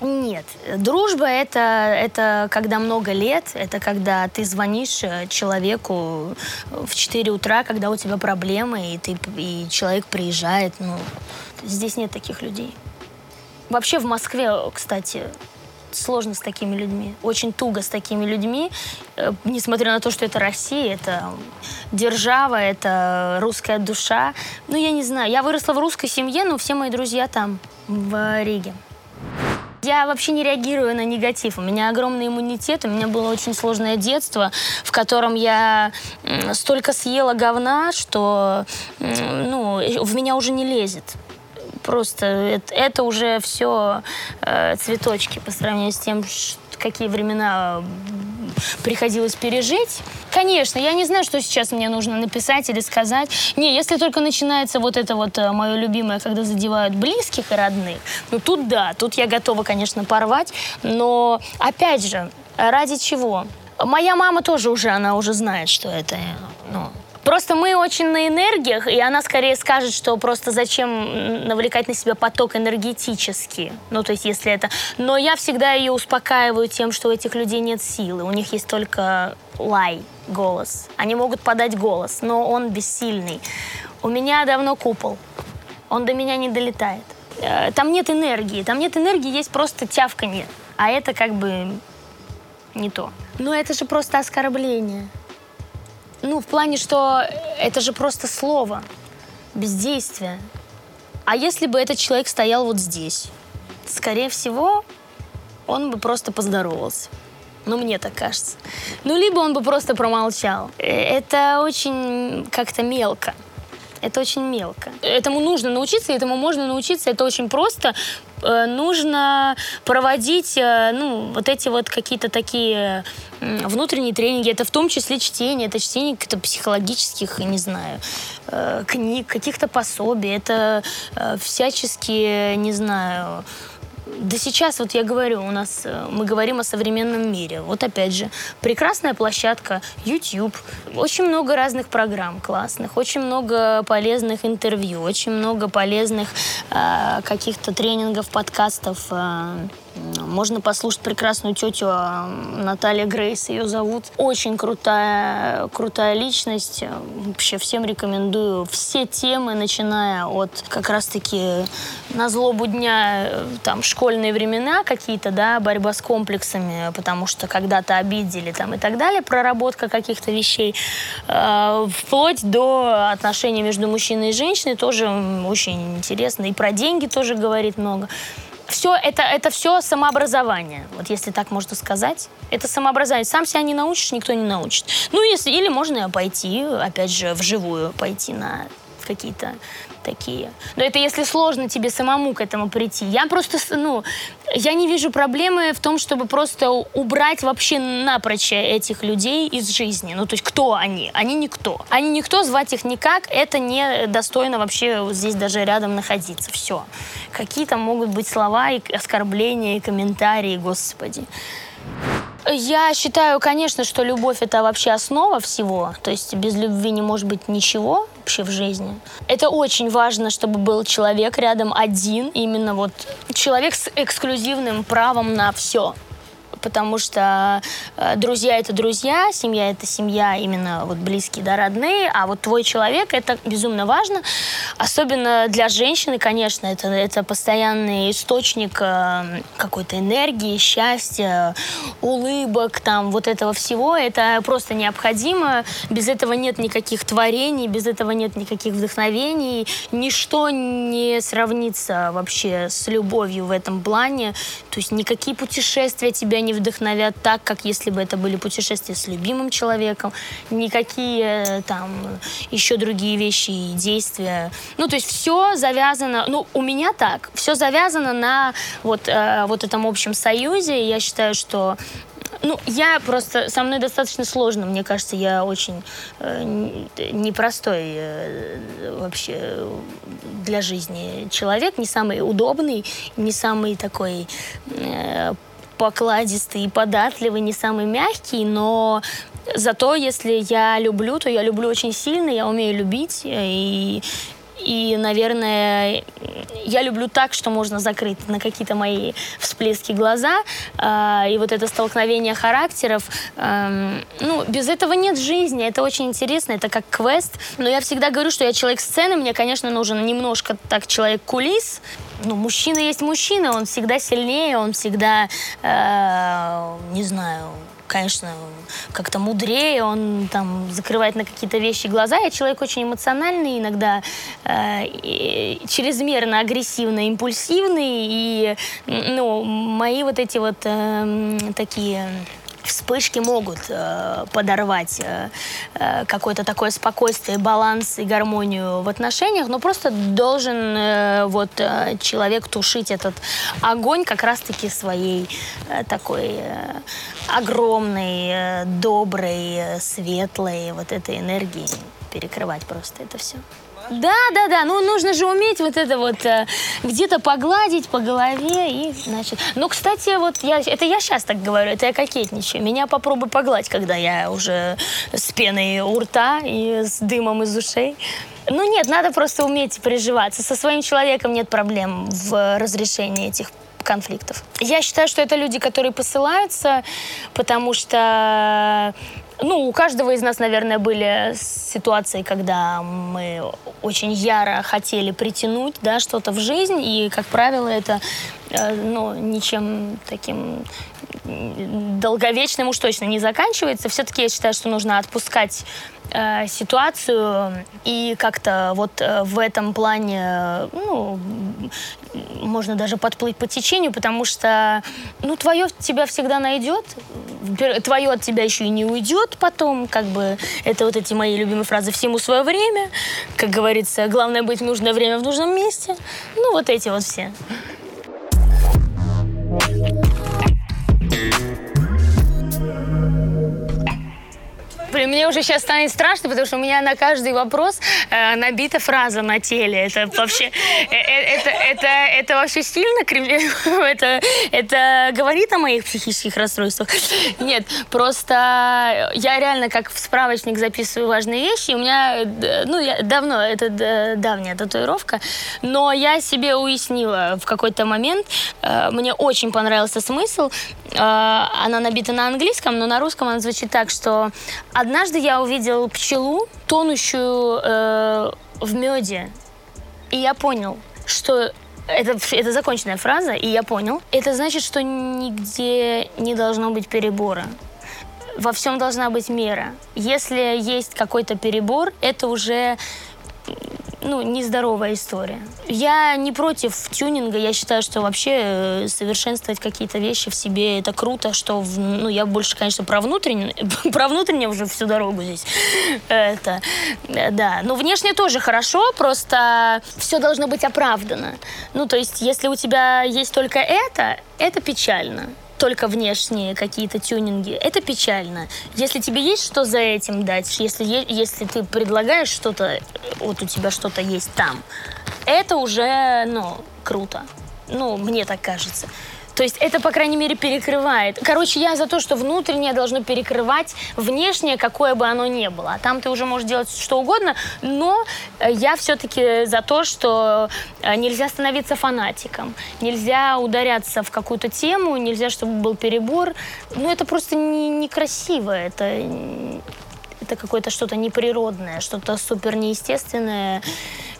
Нет, дружба это, это когда много лет, это когда ты звонишь э, человеку в 4 утра, когда у тебя проблемы, и, ты, и человек приезжает. Ну, здесь нет таких людей. Вообще в Москве, кстати, сложно с такими людьми, очень туго с такими людьми, э, несмотря на то, что это Россия, это держава, это русская душа. Ну, я не знаю, я выросла в русской семье, но все мои друзья там, в Риге. Я вообще не реагирую на негатив. У меня огромный иммунитет. У меня было очень сложное детство, в котором я столько съела говна, что ну, в меня уже не лезет просто это, это уже все э, цветочки по сравнению с тем, какие времена приходилось пережить. Конечно, я не знаю, что сейчас мне нужно написать или сказать. Не, если только начинается вот это вот э, мое любимое, когда задевают близких и родных, ну тут да, тут я готова, конечно, порвать. Но, опять же, ради чего? Моя мама тоже уже, она уже знает, что это, ну, Просто мы очень на энергиях, и она скорее скажет, что просто зачем навлекать на себя поток энергетический. Ну, то есть, если это... Но я всегда ее успокаиваю тем, что у этих людей нет силы. У них есть только лай, голос. Они могут подать голос, но он бессильный. У меня давно купол. Он до меня не долетает. Э, там нет энергии. Там нет энергии, есть просто тявканье. А это как бы не то. Но это же просто оскорбление. Ну, в плане, что это же просто слово, бездействие. А если бы этот человек стоял вот здесь, скорее всего, он бы просто поздоровался. Ну, мне так кажется. Ну, либо он бы просто промолчал. Э, это очень как-то мелко. Это очень мелко. Этому нужно научиться, этому можно научиться. Это очень просто. Э, нужно проводить, э, ну, вот эти вот какие-то такие внутренние тренинги. Это в том числе чтение. Это чтение каких-то психологических, не знаю, э, книг, каких-то пособий. Это всяческие, не знаю, да сейчас вот я говорю, у нас э, мы говорим о современном мире. Вот опять же, прекрасная площадка YouTube, очень много разных программ классных, очень много полезных интервью, очень много полезных э, каких-то тренингов, подкастов. Э, можно послушать прекрасную тетю а, Наталья Грейс, ее зовут. Очень крутая, крутая личность. Вообще всем рекомендую. Все темы, начиная от как раз-таки на злобу дня, там, школьные времена какие-то, да, борьба с комплексами, потому что когда-то обидели там и так далее, проработка каких-то вещей, э, вплоть до отношений между мужчиной и женщиной тоже очень интересно. И про деньги тоже говорит много все это, это все самообразование, вот если так можно сказать. Это самообразование. Сам себя не научишь, никто не научит. Ну, если, или можно пойти, опять же, вживую, пойти на какие-то такие. Но это если сложно тебе самому к этому прийти. Я просто, ну, я не вижу проблемы в том, чтобы просто убрать вообще напрочь этих людей из жизни. Ну, то есть кто они? Они никто. Они никто, звать их никак. Это не достойно вообще здесь даже рядом находиться. Все. Какие там могут быть слова и оскорбления, и комментарии, господи. Я считаю, конечно, что любовь это вообще основа всего. То есть без любви не может быть ничего вообще в жизни. Это очень важно, чтобы был человек рядом один, именно вот человек с эксклюзивным правом на все потому что э, друзья это друзья, семья это семья, именно вот близкие, да, родные, а вот твой человек это безумно важно, особенно для женщины, конечно, это, это постоянный источник э, какой-то энергии, счастья, улыбок, там, вот этого всего, это просто необходимо, без этого нет никаких творений, без этого нет никаких вдохновений, ничто не сравнится вообще с любовью в этом плане, то есть никакие путешествия тебя не вдохновят так, как если бы это были путешествия с любимым человеком, никакие э, там еще другие вещи и действия. Ну, то есть все завязано, ну, у меня так, все завязано на вот, э, вот этом общем союзе. Я считаю, что ну, я просто, со мной достаточно сложно, мне кажется, я очень э, непростой э, вообще для жизни человек, не самый удобный, не самый такой э, покладистый и податливый, не самый мягкий, но зато если я люблю, то я люблю очень сильно, я умею любить, и и, наверное, я люблю так, что можно закрыть на какие-то мои всплески глаза. Э, и вот это столкновение характеров, э, ну, без этого нет жизни. Это очень интересно, это как квест. Но я всегда говорю, что я человек сцены, мне, конечно, нужен немножко так человек кулис, ну, мужчина есть мужчина, он всегда сильнее, он всегда, э, не знаю, конечно, как-то мудрее, он там закрывает на какие-то вещи глаза. Я человек очень эмоциональный, иногда э, чрезмерно агрессивно импульсивный, и, ну, мои вот эти вот э, такие вспышки могут э, подорвать э, э, какое-то такое спокойствие, баланс и гармонию в отношениях, но просто должен э, вот э, человек тушить этот огонь как раз-таки своей э, такой э, огромной, э, доброй, э, светлой вот этой энергией перекрывать просто это все. Да, да, да. Ну, нужно же уметь вот это вот э, где-то погладить по голове и, значит... Ну, кстати, вот я... Это я сейчас так говорю, это я кокетничаю. Меня попробуй погладь, когда я уже с пеной у рта и с дымом из ушей. Ну, нет, надо просто уметь приживаться. Со своим человеком нет проблем в разрешении этих конфликтов. Я считаю, что это люди, которые посылаются, потому что ну, у каждого из нас, наверное, были ситуации, когда мы очень яро хотели притянуть, да, что-то в жизнь, и, как правило, это, э, ну, ничем таким долговечным уж точно не заканчивается. Все-таки я считаю, что нужно отпускать э, ситуацию и как-то вот э, в этом плане, ну, можно даже подплыть по течению, потому что, ну, твое тебя всегда найдет, твое от тебя еще и не уйдет потом, как бы, это вот эти мои любимые фразы «всему свое время», как говорится, главное быть в нужное время в нужном месте, ну, вот эти вот все. Peace. Мне уже сейчас станет страшно, потому что у меня на каждый вопрос э, набита фраза на теле. Это вообще, э, э, это, это, это вообще сильно это, это говорит о моих психических расстройствах? Нет, просто я реально как в справочник записываю важные вещи. У меня, э, ну, я давно, это давняя татуировка, но я себе уяснила в какой-то момент, э, мне очень понравился смысл, э, она набита на английском, но на русском она звучит так, что однажды я увидел пчелу, тонущую э, в меде, и я понял, что это, это законченная фраза, и я понял. Это значит, что нигде не должно быть перебора. Во всем должна быть мера. Если есть какой-то перебор, это уже ну, нездоровая история. Я не против тюнинга, я считаю, что вообще э, совершенствовать какие-то вещи в себе это круто, что, в, ну, я больше, конечно, про внутреннее, про внутреннее уже всю дорогу здесь. Это, э, да. Но внешне тоже хорошо, просто все должно быть оправдано. Ну, то есть, если у тебя есть только это, это печально только внешние какие-то тюнинги, это печально. Если тебе есть что за этим дать, если, если ты предлагаешь что-то, вот у тебя что-то есть там, это уже, ну, круто. Ну, мне так кажется. То есть это, по крайней мере, перекрывает. Короче, я за то, что внутреннее должно перекрывать внешнее, какое бы оно ни было. Там ты уже можешь делать что угодно, но э, я все-таки за то, что э, нельзя становиться фанатиком, нельзя ударяться в какую-то тему, нельзя, чтобы был перебор. Ну, это просто не, некрасиво, это это какое-то что-то неприродное, что-то супер неестественное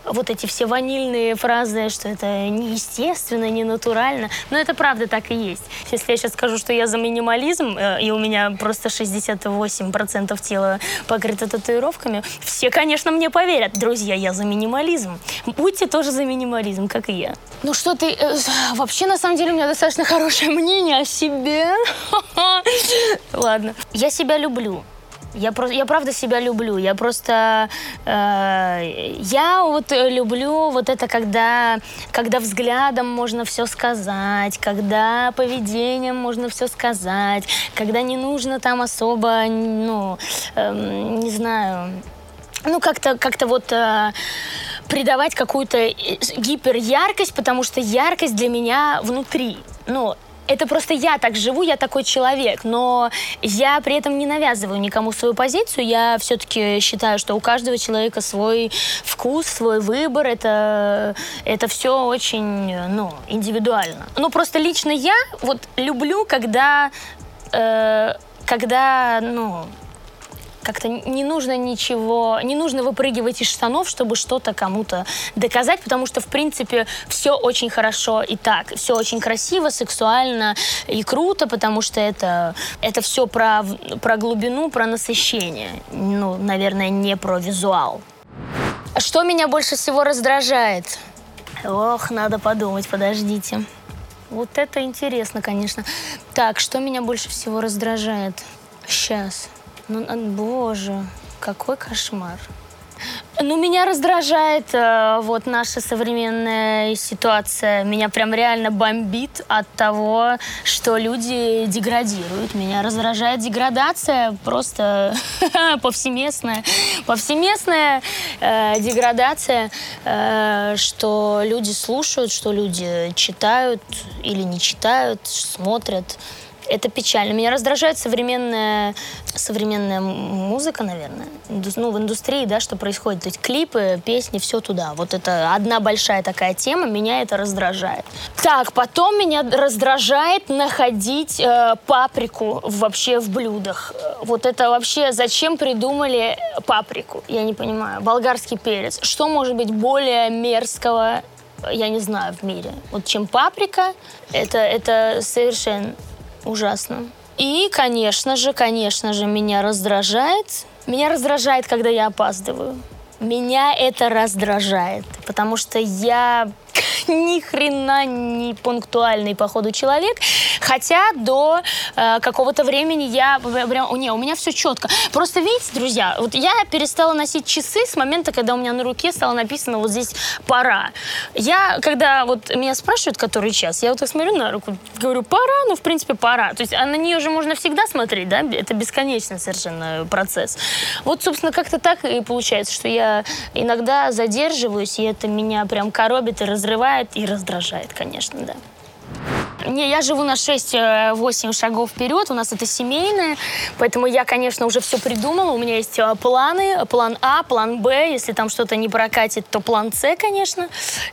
вот эти все ванильные фразы, что это неестественно, не натурально. Но это правда так и есть. Если я сейчас скажу, что я за минимализм, э, и у меня просто 68% тела покрыто татуировками, все, конечно, мне поверят. Друзья, я за минимализм. Будьте тоже за минимализм, как и я. Ну что ты... Э, вообще, на самом деле, у меня достаточно хорошее мнение о себе. Ладно. Я себя люблю. Я, просто, я правда себя люблю. Я просто... Э, я вот люблю вот это, когда, когда взглядом можно все сказать, когда поведением можно все сказать, когда не нужно там особо, ну, э, не знаю... Ну, как-то как вот... Э, придавать какую-то э, гиперяркость, потому что яркость для меня внутри. Ну, это просто я так живу, я такой человек, но я при этом не навязываю никому свою позицию. Я все-таки считаю, что у каждого человека свой вкус, свой выбор. Это, это все очень ну, индивидуально. Но просто лично я вот люблю, когда, э, когда ну, как-то не нужно ничего, не нужно выпрыгивать из штанов, чтобы что-то кому-то доказать, потому что, в принципе, все очень хорошо и так. Все очень красиво, сексуально и круто, потому что это, это все про, про глубину, про насыщение. Ну, наверное, не про визуал. Что меня больше всего раздражает? Ох, надо подумать, подождите. Вот это интересно, конечно. Так, что меня больше всего раздражает? Сейчас. Ну, боже, какой кошмар. Ну, меня раздражает э, вот наша современная ситуация. Меня прям реально бомбит от того, что люди деградируют. Меня раздражает деградация просто повсеместная. Повсеместная э, деградация, э, что люди слушают, что люди читают или не читают, смотрят это печально. Меня раздражает современная, современная музыка, наверное. Ну, в индустрии, да, что происходит. То есть клипы, песни, все туда. Вот это одна большая такая тема, меня это раздражает. Так, потом меня раздражает находить э, паприку вообще в блюдах. Вот это вообще зачем придумали паприку? Я не понимаю. Болгарский перец. Что может быть более мерзкого я не знаю, в мире. Вот чем паприка, это, это совершенно ужасно. И, конечно же, конечно же, меня раздражает. Меня раздражает, когда я опаздываю. Меня это раздражает, потому что я ни хрена не пунктуальный, походу, человек. Хотя до э, какого-то времени я прям, не, у меня все четко. Просто видите, друзья, вот я перестала носить часы с момента, когда у меня на руке стало написано вот здесь пора. Я, когда вот меня спрашивают, который час, я вот так смотрю на руку, говорю, пора, ну, в принципе, пора. То есть а на нее же можно всегда смотреть, да, это бесконечный совершенно процесс. Вот, собственно, как-то так и получается, что я иногда задерживаюсь, и это меня прям коробит и разрывает, и раздражает, конечно, да. Не, я живу на 6-8 э, шагов вперед, у нас это семейное, поэтому я, конечно, уже все придумала. У меня есть э, планы, план А, план Б, если там что-то не прокатит, то план С, конечно.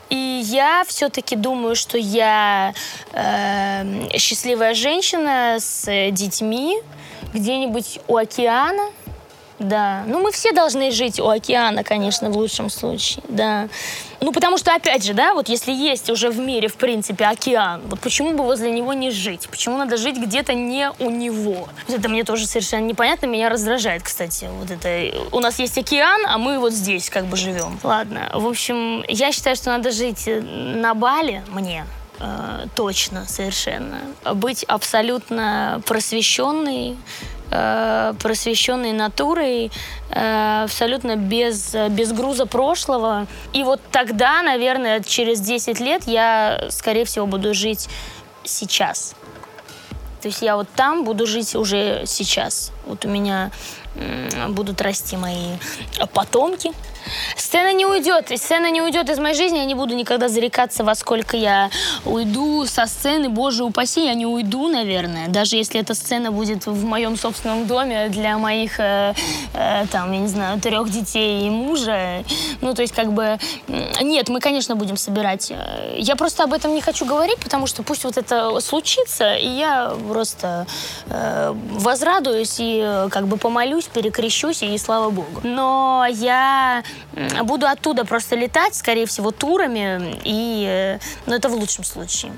И я все-таки думаю, что я э, счастливая женщина с детьми где-нибудь у океана, да. Ну, мы все должны жить у океана, конечно, в лучшем случае, да. Ну, потому что, опять же, да, вот если есть уже в мире, в принципе, океан, вот почему бы возле него не жить? Почему надо жить где-то не у него? Вот это мне тоже совершенно непонятно, меня раздражает, кстати. Вот это, у нас есть океан, а мы вот здесь как бы живем. Ладно, в общем, я считаю, что надо жить на Бали, мне, э, точно, совершенно. Быть абсолютно просвещенной, э, просвещенной натурой, э, абсолютно без, без груза прошлого. И вот тогда, наверное, через 10 лет я, скорее всего, буду жить сейчас. То есть я вот там буду жить уже сейчас. Вот у меня будут расти мои потомки. Сцена не уйдет, сцена не уйдет из моей жизни, я не буду никогда зарекаться, во сколько я уйду со сцены, боже упаси, я не уйду, наверное, даже если эта сцена будет в моем собственном доме для моих, э, э, там, я не знаю, трех детей и мужа, ну, то есть, как бы, нет, мы, конечно, будем собирать. Я просто об этом не хочу говорить, потому что пусть вот это случится, и я просто э, возрадуюсь и, э, как бы, помолюсь, перекрещусь, и слава богу. Но я буду оттуда просто летать, скорее всего, турами, и, э, ну, это в лучшем случае.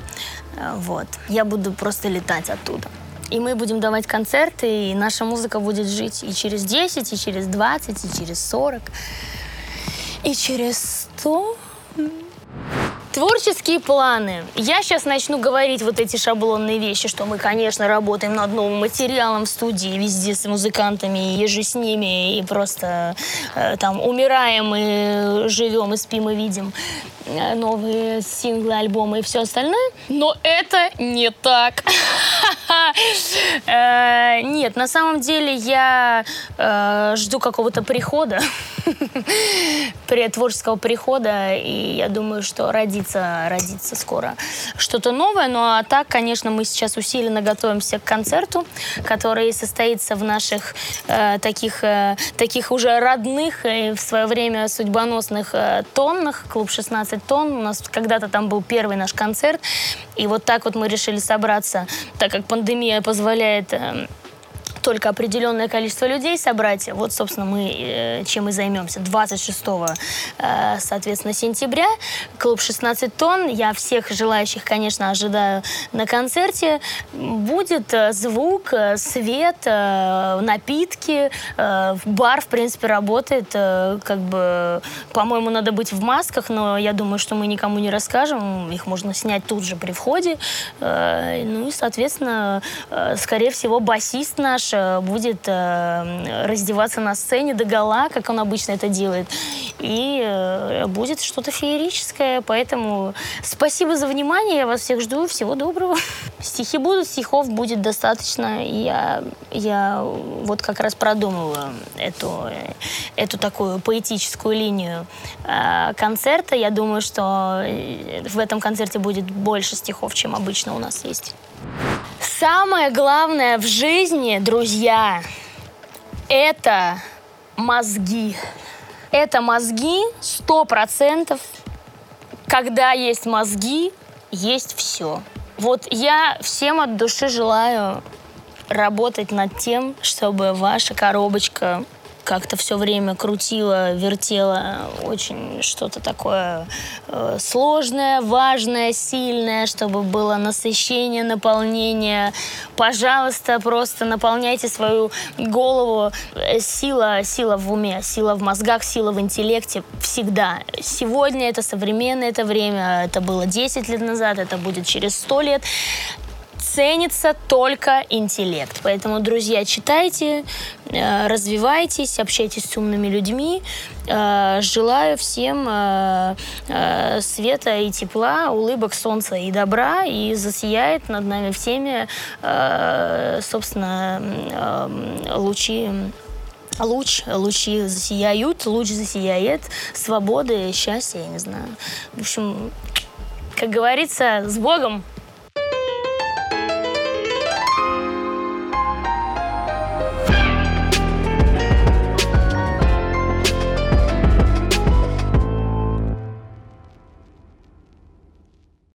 Э, вот. Я буду просто летать оттуда. И мы будем давать концерты, и наша музыка будет жить и через 10, и через 20, и через 40, и через 100. Творческие планы. Я сейчас начну говорить вот эти шаблонные вещи, что мы, конечно, работаем над новым материалом в студии, везде с музыкантами, езжу с ними, и просто э, там умираем и живем, и спим, и видим э, новые синглы, альбомы и все остальное. Но это не так. Э, нет, на самом деле я э, жду какого-то прихода, творческого прихода, и я думаю, что родится, родится скоро что-то новое. Ну а так, конечно, мы сейчас усиленно готовимся к концерту, который состоится в наших э, таких, таких уже родных и в свое время судьбоносных тоннах, клуб 16 тонн. У нас когда-то там был первый наш концерт, и вот так вот мы решили собраться, так как пандемия позволяет эм, только определенное количество людей собрать. Вот, собственно, мы э, чем и займемся. 26 э, соответственно, сентября клуб 16 тонн. Я всех желающих, конечно, ожидаю на концерте. Будет э, звук, свет, напитки. Бар, в принципе, работает. Как бы, по-моему, надо быть в масках, но я думаю, что мы никому не расскажем. Их можно снять тут же при входе. Ну и, соответственно, скорее всего, басист наш Э, будет э, раздеваться на сцене до гола, как он обычно это делает. И э, будет что-то феерическое. Поэтому спасибо за внимание. Я вас всех жду. Всего доброго. Стихи будут, стихов будет достаточно. Я, я вот как раз продумываю эту, эту такую поэтическую линию концерта. Я думаю, что в этом концерте будет больше стихов, чем обычно у нас есть. Самое главное в жизни, друзья, это мозги. Это мозги сто процентов. Когда есть мозги, есть все. Вот я всем от души желаю работать над тем, чтобы ваша коробочка как-то все время крутила, вертела очень что-то такое э, сложное, важное, сильное, чтобы было насыщение, наполнение. Пожалуйста, просто наполняйте свою голову. Э, сила, сила в уме, сила в мозгах, сила в интеллекте всегда. Сегодня это современное это время, это было 10 лет назад, это будет через 100 лет ценится только интеллект. Поэтому, друзья, читайте, э, развивайтесь, общайтесь с умными людьми. Э, желаю всем э, света и тепла, улыбок, солнца и добра, и засияет над нами всеми, собственно, лучи луч, лучи засияют, луч засияет, свободы, счастья, я не знаю. В общем, как говорится, с Богом!